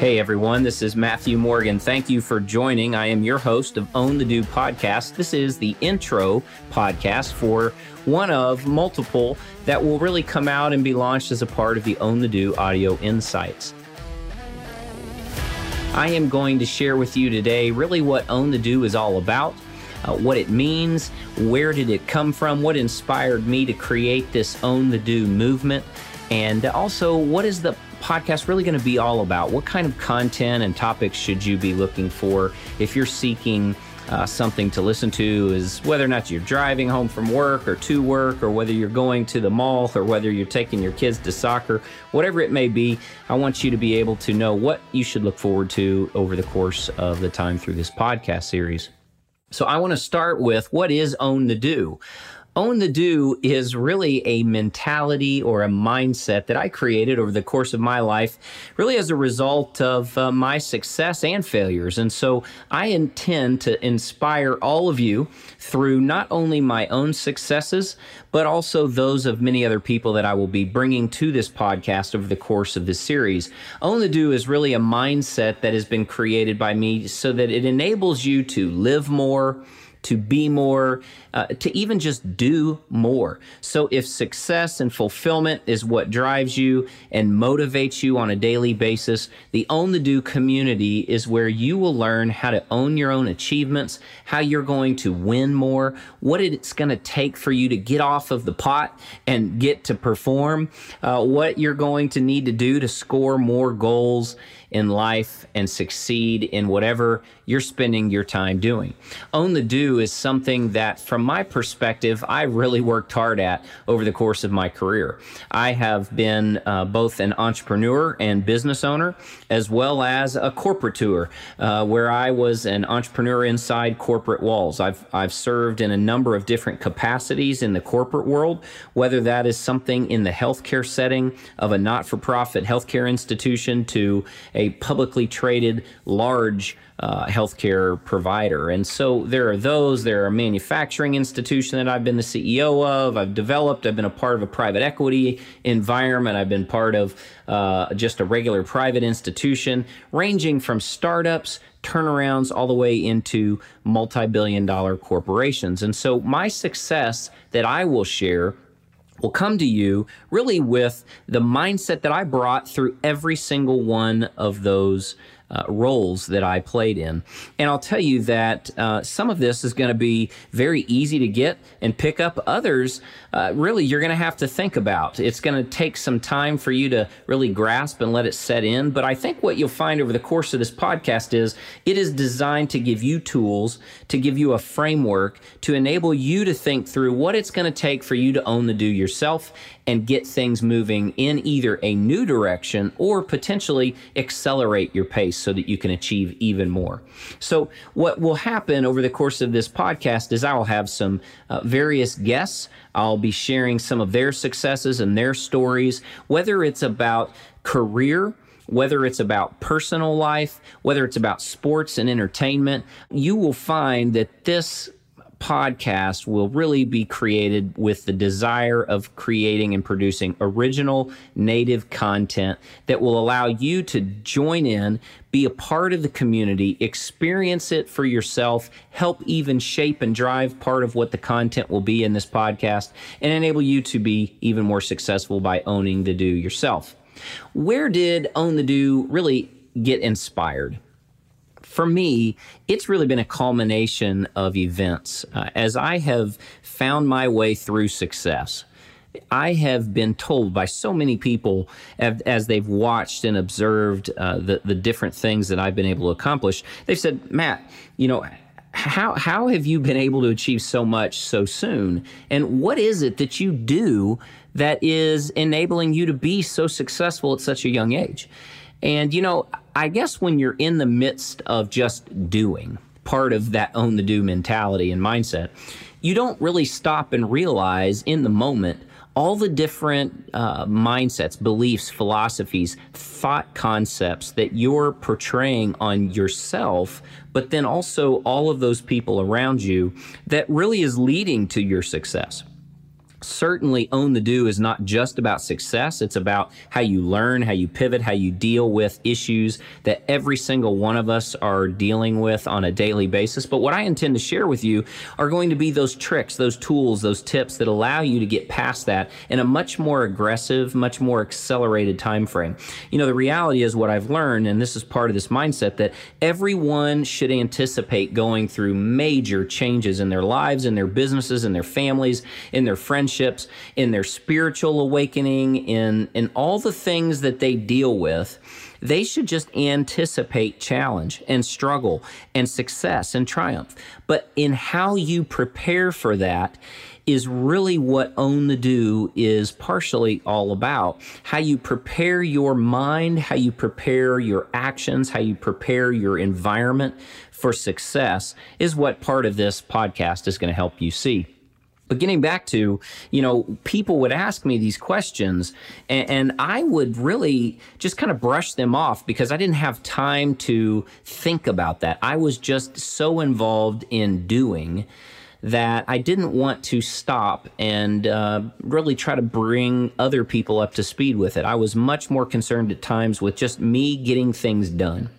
Hey everyone, this is Matthew Morgan. Thank you for joining. I am your host of Own the Do podcast. This is the intro podcast for one of multiple that will really come out and be launched as a part of the Own the Do audio insights. I am going to share with you today really what Own the Do is all about. Uh, what it means, where did it come from, what inspired me to create this Own the Do movement, and also what is the podcast really going to be all about? What kind of content and topics should you be looking for if you're seeking uh, something to listen to? Is whether or not you're driving home from work or to work, or whether you're going to the mall, or whether you're taking your kids to soccer, whatever it may be, I want you to be able to know what you should look forward to over the course of the time through this podcast series. So, I want to start with what is Own the Do? Own the Do is really a mentality or a mindset that I created over the course of my life, really as a result of uh, my success and failures. And so I intend to inspire all of you through not only my own successes, but also those of many other people that I will be bringing to this podcast over the course of this series. Own the Do is really a mindset that has been created by me so that it enables you to live more to be more, uh, to even just do more. So, if success and fulfillment is what drives you and motivates you on a daily basis, the Own the Do community is where you will learn how to own your own achievements, how you're going to win more, what it's going to take for you to get off of the pot and get to perform, uh, what you're going to need to do to score more goals in life and succeed in whatever you're spending your time doing. Own the Do is something that, from my perspective, I really worked hard at over the course of my career. I have been uh, both an entrepreneur and business owner, as well as a corporateur, uh, where I was an entrepreneur inside corporate walls. I've, I've served in a number of different capacities in the corporate world, whether that is something in the healthcare setting of a not for profit healthcare institution to a publicly traded large uh, healthcare provider. And so there are those, there are a manufacturing institution that I've been the CEO of, I've developed, I've been a part of a private equity environment, I've been part of uh, just a regular private institution, ranging from startups turnarounds all the way into multi billion dollar corporations. And so, my success that I will share will come to you really with the mindset that I brought through every single one of those uh, roles that I played in. And I'll tell you that uh, some of this is going to be very easy to get and pick up. Others, uh, really, you're going to have to think about. It's going to take some time for you to really grasp and let it set in. But I think what you'll find over the course of this podcast is it is designed to give you tools, to give you a framework, to enable you to think through what it's going to take for you to own the do yourself and get things moving in either a new direction or potentially accelerate your pace so that you can achieve even more. So, what will happen over the course of this podcast is I will have some uh, various guests. I'll be sharing some of their successes and their stories, whether it's about career whether it's about personal life, whether it's about sports and entertainment, you will find that this podcast will really be created with the desire of creating and producing original native content that will allow you to join in, be a part of the community, experience it for yourself, help even shape and drive part of what the content will be in this podcast, and enable you to be even more successful by owning the do yourself. Where did Own the Do really get inspired? for me, it's really been a culmination of events. Uh, as I have found my way through success, I have been told by so many people as, they've watched and observed uh, the, the different things that I've been able to accomplish, they've said, Matt, you know, how, how have you been able to achieve so much so soon? And what is it that you do that is enabling you to be so successful at such a young age? And, you know, I guess when you're in the midst of just doing, part of that own the do mentality and mindset, you don't really stop and realize in the moment all the different uh, mindsets, beliefs, philosophies, thought concepts that you're portraying on yourself, but then also all of those people around you that really is leading to your success. Certainly own the do is not just about success. It's about how you learn how you pivot how you deal with issues that every single one of us are dealing with on a daily basis. But what i intend to share with you are going to be those tricks those tools those tips that allow you to get past that in a much more aggressive much more accelerated time frame you know the reality is what i've learned and this is part of this mindset that everyone should anticipate going through major changes in their lives in their businesses in their families in their friendships friendships, in their spiritual awakening, in, in all the things that they deal with, they should just anticipate challenge and struggle and success and triumph. But in how you prepare for that, is really what Own the Do is partially all about. How you prepare your mind, how you prepare your actions, how you prepare your environment for success is what part of this podcast is going to help you see. But getting back to, you know, people would ask me these questions and, and, I would really just kind of brush them off because I didn't have time to think about that. I was just so involved in doing that I didn't want to stop and uh, really try to bring other people up to speed with it. I was much more concerned at times with just me getting things done.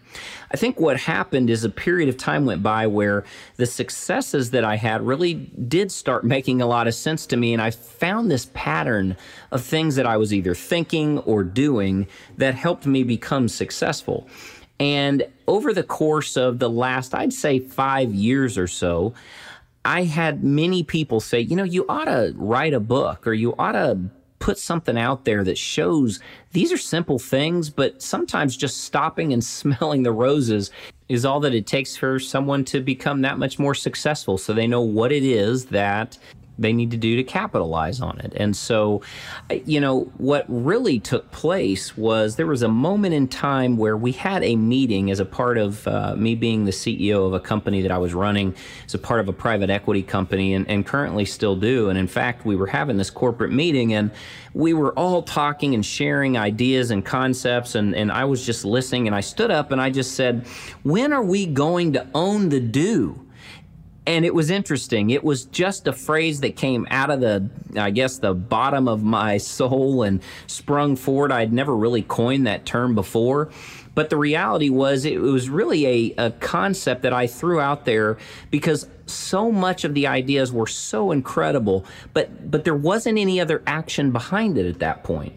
I think what happened is a period of time went by where the successes that I had really did start making a lot of sense to me. And I found this pattern of things that I was either thinking or doing that helped me become successful. And over the course of the last, I'd say five years or so, I had many people say, you know, you ought to write a book or you ought to put something out there that shows these are simple things, but sometimes just stopping and smelling the roses is all that it takes for someone to become that much more successful. So they know what it is that they need to do to capitalize on it. And so, you know, what really took place was there was a moment in time where we had a meeting as a part of uh, me being the CEO of a company that I was running as a part of a private equity company and, and currently still do. And in fact, we were having this corporate meeting and we were all talking and sharing ideas and concepts. And, and I was just listening and I stood up and I just said, When are we going to own the do? And it was interesting. It was just a phrase that came out of the, I guess, the bottom of my soul and sprung forward. I'd never really coined that term before. But the reality was, it was really a, a concept that I threw out there because so much of the ideas were so incredible, but, but there wasn't any other action behind it at that point.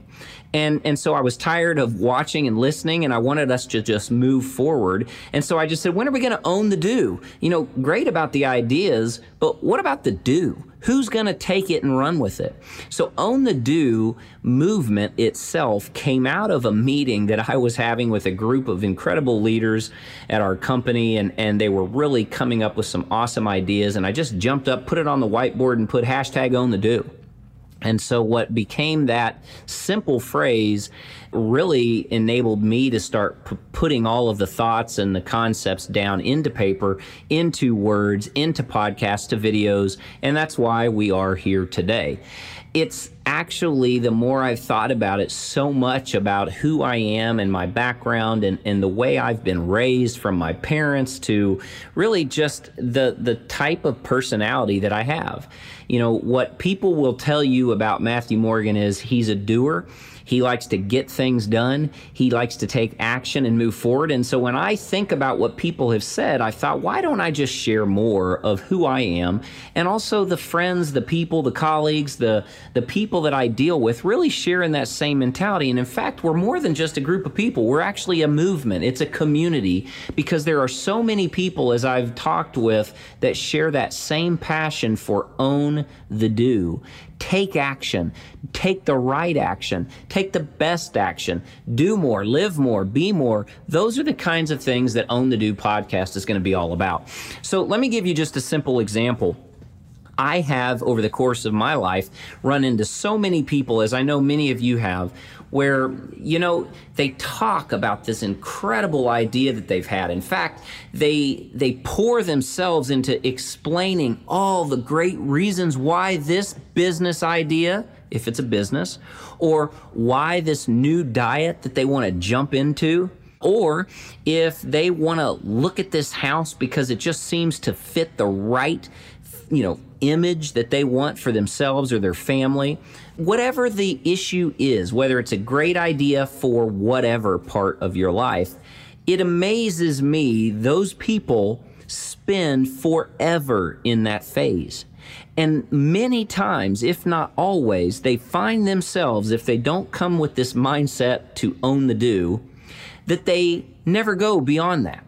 And, and so I was tired of watching and listening, and I wanted us to just move forward. And so I just said, when are we going to own the do? You know, great about the ideas, but what about the do? Who's going to take it and run with it? So, Own the Do movement itself came out of a meeting that I was having with a group of incredible leaders at our company, and, and they were really coming up with some awesome ideas. And I just jumped up, put it on the whiteboard, and put hashtag Own the Do. And so, what became that simple phrase really enabled me to start p- putting all of the thoughts and the concepts down into paper, into words, into podcasts, to videos. And that's why we are here today. It's actually, the more I've thought about it, so much about who I am and my background and, and the way I've been raised from my parents to really just the, the type of personality that I have you know, what people will tell you about Matthew Morgan is he's a doer. He likes to get things done. He likes to take action and move forward. And so when I think about what people have said, I thought, why don't I just share more of who I am and also the friends, the people, the colleagues, the the people that I deal with really share in that same mentality. And in fact, we're more than just a group of people. We're actually a movement. It's a community because there are so many people as I've talked with that share that same passion for own the do take action, take the right action, take the best action, do more, live more, be more. Those are the kinds of things that Own the Do podcast is going to be all about. So let me give you just a simple example. I have, over the course of my life, run into so many people, as I know many of you have, where, you know, they talk about this incredible idea that they've had. In fact, they, they pour themselves into explaining all the great reasons why this business idea, if it's a business, or why this new diet that they want to jump into, or if they want to look at this house because it just seems to fit the right you know, image that they want for themselves or their family. Whatever the issue is, whether it's a great idea for whatever part of your life, it amazes me those people spend forever in that phase. And many times, if not always, they find themselves, if they don't come with this mindset to own the do, that they never go beyond that.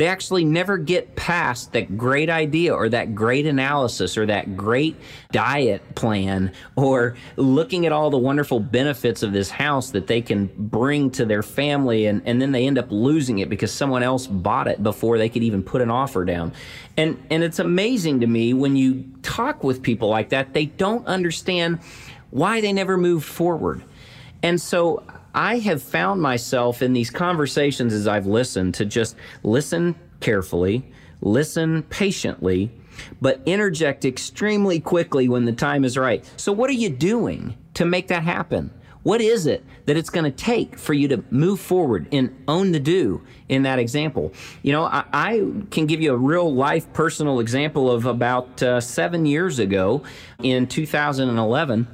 They actually never get past that great idea or that great analysis or that great diet plan or looking at all the wonderful benefits of this house that they can bring to their family and, and then they end up losing it because someone else bought it before they could even put an offer down. And and it's amazing to me when you talk with people like that, they don't understand why they never moved forward. And so I have found myself in these conversations as I've listened to just listen carefully, listen patiently, but interject extremely quickly when the time is right. So, what are you doing to make that happen? What is it that it's going to take for you to move forward and own the do in that example? You know, I, I can give you a real life personal example of about uh, seven years ago in 2011.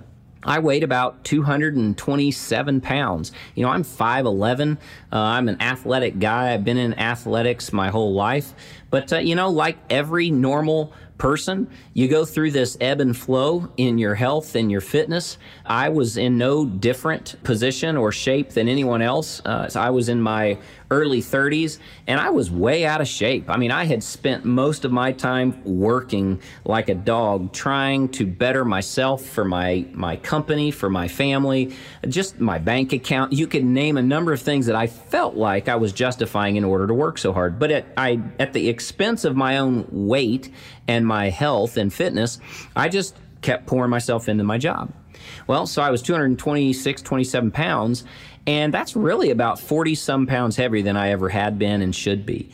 I weighed about 227 pounds. You know, I'm 5'11. Uh, I'm an athletic guy. I've been in athletics my whole life. But, uh, you know, like every normal person. You go through this ebb and flow in your health and your fitness. I was in no different position or shape than anyone else. Uh, so I was in my early 30s and I was way out of shape. I mean, I had spent most of my time working like a dog trying to better myself for my my company, for my family, just my bank account. You could name a number of things that I felt like I was justifying in order to work so hard. But at, I at the expense of my own weight and my health and fitness, I just kept pouring myself into my job. Well, so I was 226, 27 pounds, and that's really about 40 some pounds heavier than I ever had been and should be.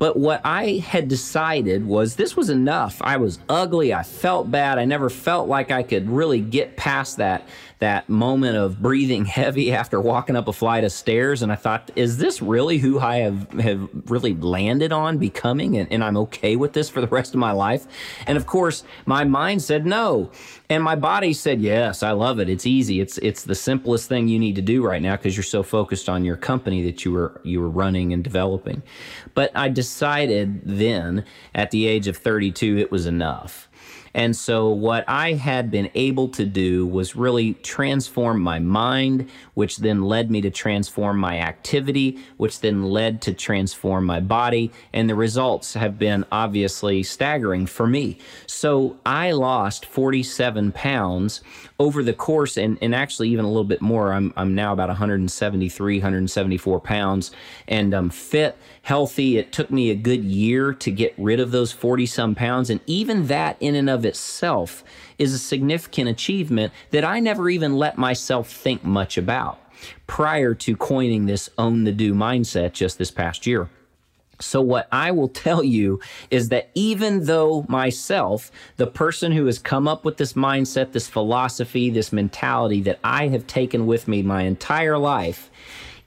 But what I had decided was this was enough. I was ugly. I felt bad. I never felt like I could really get past that that moment of breathing heavy after walking up a flight of stairs. And I thought, is this really who I have, have really landed on becoming? And, and I'm okay with this for the rest of my life. And of course, my mind said no. And my body said, yes, I love it. It's easy. It's, it's the simplest thing you need to do right now because you're so focused on your company that you were, you were running and developing. But I decided then at the age of 32, it was enough. And so, what I had been able to do was really transform my mind, which then led me to transform my activity, which then led to transform my body. And the results have been obviously staggering for me. So, I lost 47 pounds over the course, and, and actually even a little bit more. I'm, I'm now about 173, 174 pounds, and I'm fit healthy. It took me a good year to get rid of those 40 some pounds. And even that, in and of itself, is a significant achievement that I never even let myself think much about prior to coining this own the do mindset just this past year. So, what I will tell you is that even though myself, the person who has come up with this mindset, this philosophy, this mentality that I have taken with me my entire life,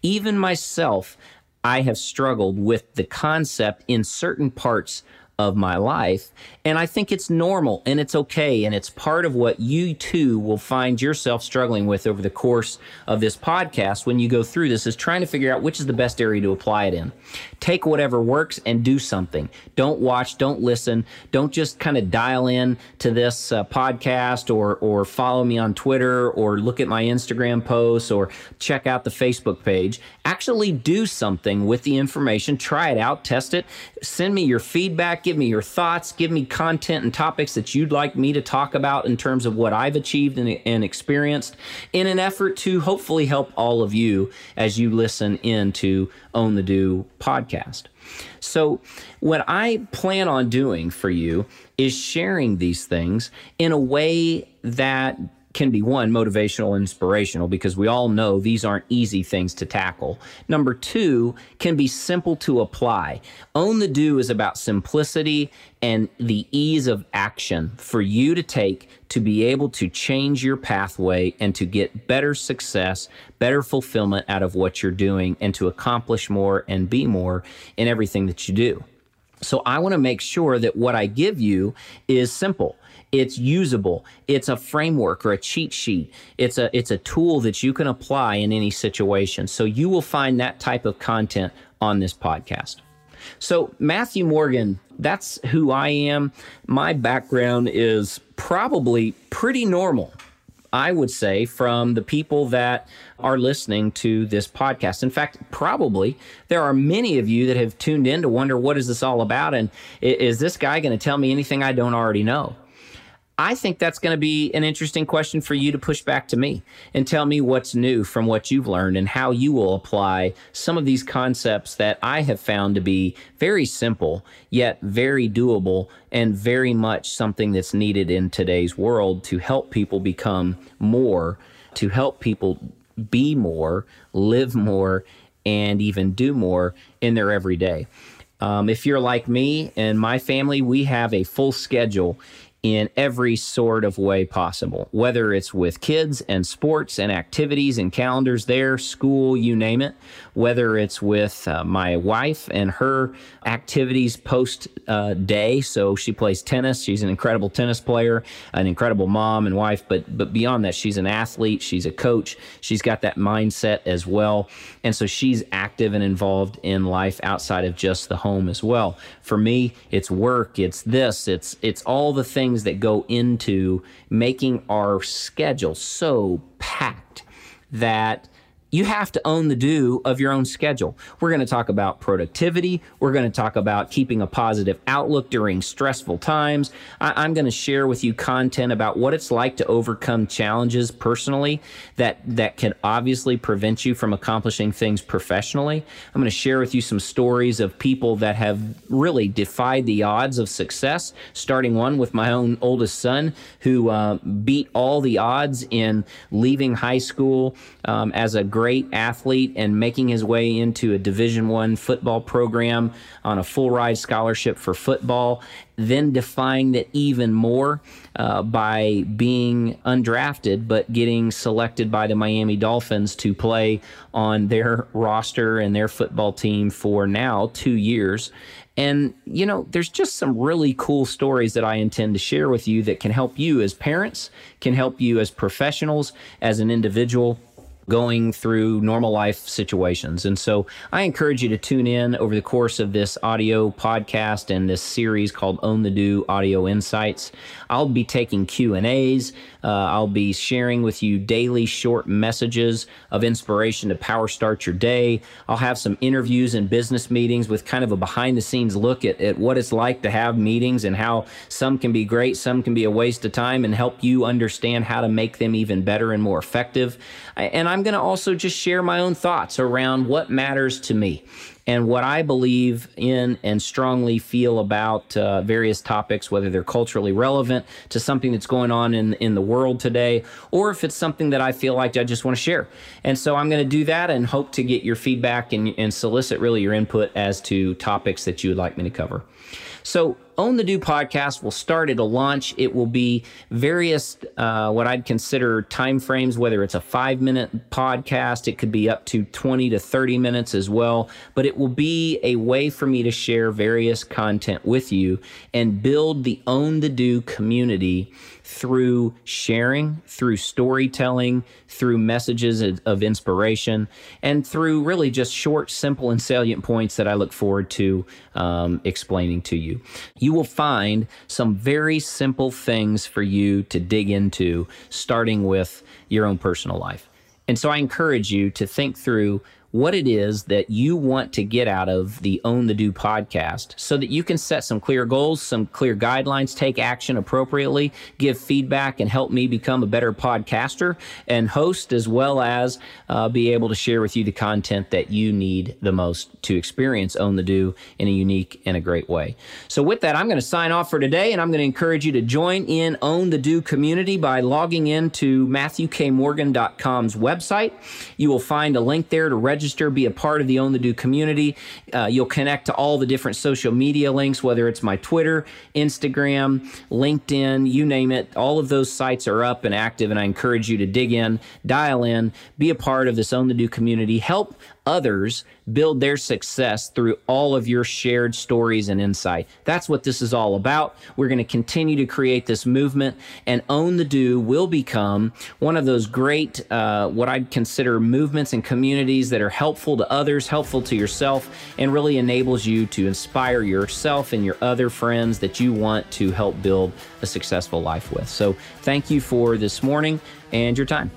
even myself, I have struggled with the concept in certain parts of my life. And I think it's normal and it's okay. And it's part of what you too will find yourself struggling with over the course of this podcast when you go through this is trying to figure out which is the best area to apply it in. Take whatever works and do something. Don't watch, don't listen, don't just kind of dial in to this uh, podcast or, or follow me on Twitter or look at my Instagram posts or check out the Facebook page. Actually do something with the information. Try it out, test it, send me your feedback Give me your thoughts. Give me content and topics that you'd like me to talk about in terms of what I've achieved and, and experienced in an effort to hopefully help all of you as you listen in to Own the Do podcast. So, what I plan on doing for you is sharing these things in a way that can be one, motivational inspirational, because we all know these aren't easy things to tackle. Number two, can be simple to apply. Own the do is about simplicity and the ease of action for you to take to be able to change your pathway and to get better success, better fulfillment out of what you're doing, and to accomplish more and be more in everything that you do. So I want to make sure that what I give you is simple. It's usable. It's a framework or a cheat sheet. It's a it's a tool that you can apply in any situation. So you will find that type of content on this podcast. So Matthew Morgan, that's who I am. My background is probably pretty normal. I would say, from the people that are listening to this podcast. In fact, probably there are many of you that have tuned in to wonder what is this all about and is this guy going to tell me anything I don't already know? I think that's going to be an interesting question for you to push back to me and tell me what's new from what you've learned and how you will apply some of these concepts that I have found to be very simple, yet very doable and very much something that's needed in today's world to help people become more, to help people be more, live more, and even do more in their everyday. Um, if you're like me and my family, we have a full schedule in every sort of way possible, whether it's with kids and sports and activities and calendars there, school, you name it, whether it's with uh, my wife and her activities post uh, day. So she plays tennis. She's an incredible tennis player, an incredible mom and wife. But but beyond that, she's an athlete. She's a coach. She's got that mindset as well, and so she's active and involved in life outside of just the home as well. For me, it's work. It's this. It's it's all the things things that go into making our schedule so packed that you have to own the do of your own schedule. We're going to talk about productivity. We're going to talk about keeping a positive outlook during stressful times. I- am going to share with you content about what it's like to overcome challenges personally that, that can obviously prevent you from accomplishing things professionally. I'm going to share with you some stories of people that have really defied the odds of success, starting one with my own oldest son who uh, beat all the odds in leaving high school um, as a great athlete and making his way into a division one football program on a full ride scholarship for football then defying that even more uh, by being undrafted but getting selected by the miami dolphins to play on their roster and their football team for now two years. And, you know, there's just some really cool stories that I intend to share with you that can help you as parents, can help you as professionals, as an individual, going through normal life situations. And so I encourage you to tune in over the course of this audio podcast and this series called Own the Do Audio Insights. I'll be taking Q&As. Uh, I'll be sharing with you daily short messages of inspiration to power start your day. I'll have some interviews and business meetings with kind of a behind the scenes look at, at what it's like to have meetings and how some can be great, some can be a waste of time and help you understand how to make them even better and more effective. And I'm going to also just share my own thoughts around what matters to me and what I believe in and strongly feel about uh, various topics, whether they're culturally relevant to something that's going on in, in the world today, or if it's something that I feel like I just want to share. And so I'm going to do that and hope to get your feedback and, and solicit really your input as to topics that you would like me to cover. So, Own the Do podcast will start a launch. It will be various, uh, what I'd consider time frames, whether it's a five minute podcast, it could be up to 20 to 30 minutes as well. But it will be a way for me to share various content with you and build the Own the Do community through sharing, through storytelling, through messages of inspiration, and through really just short, simple, and salient points that I look forward to um, explaining to you. You will find some very simple things for you to dig into, starting with your own personal life. And so I encourage you to think through what it is that you want to get out of the Own the Do podcast so that you can set some clear goals, some clear guidelines, take action appropriately, give feedback, and help me become a better podcaster and host, as well as uh, be able to share with you the content that you need the most to experience Own the Do in a unique and a great way. So, with that, I'm going to sign off for today, and I'm going to encourage you to join in Own the Do community by logging into MatthewKMorgan.com's website. You will find a link there to register register, be a part of the Own the Do community. Uh, you'll connect to all the different social media links, whether it's my Twitter, Instagram, LinkedIn, you name it. All of those sites are up and active, and I encourage you to dig in, dial in, be a part of this Own the Do community. Help others build their success through all of your shared stories and insight. That's what this is all about. We're going to continue to create this movement, and Own the Do will become one of those great, uh, what I'd consider movements and communities that are helpful to others, helpful to yourself, and really enables you to inspire yourself and your other friends that you want to help build a successful life with. So, thank you for this morning and your time.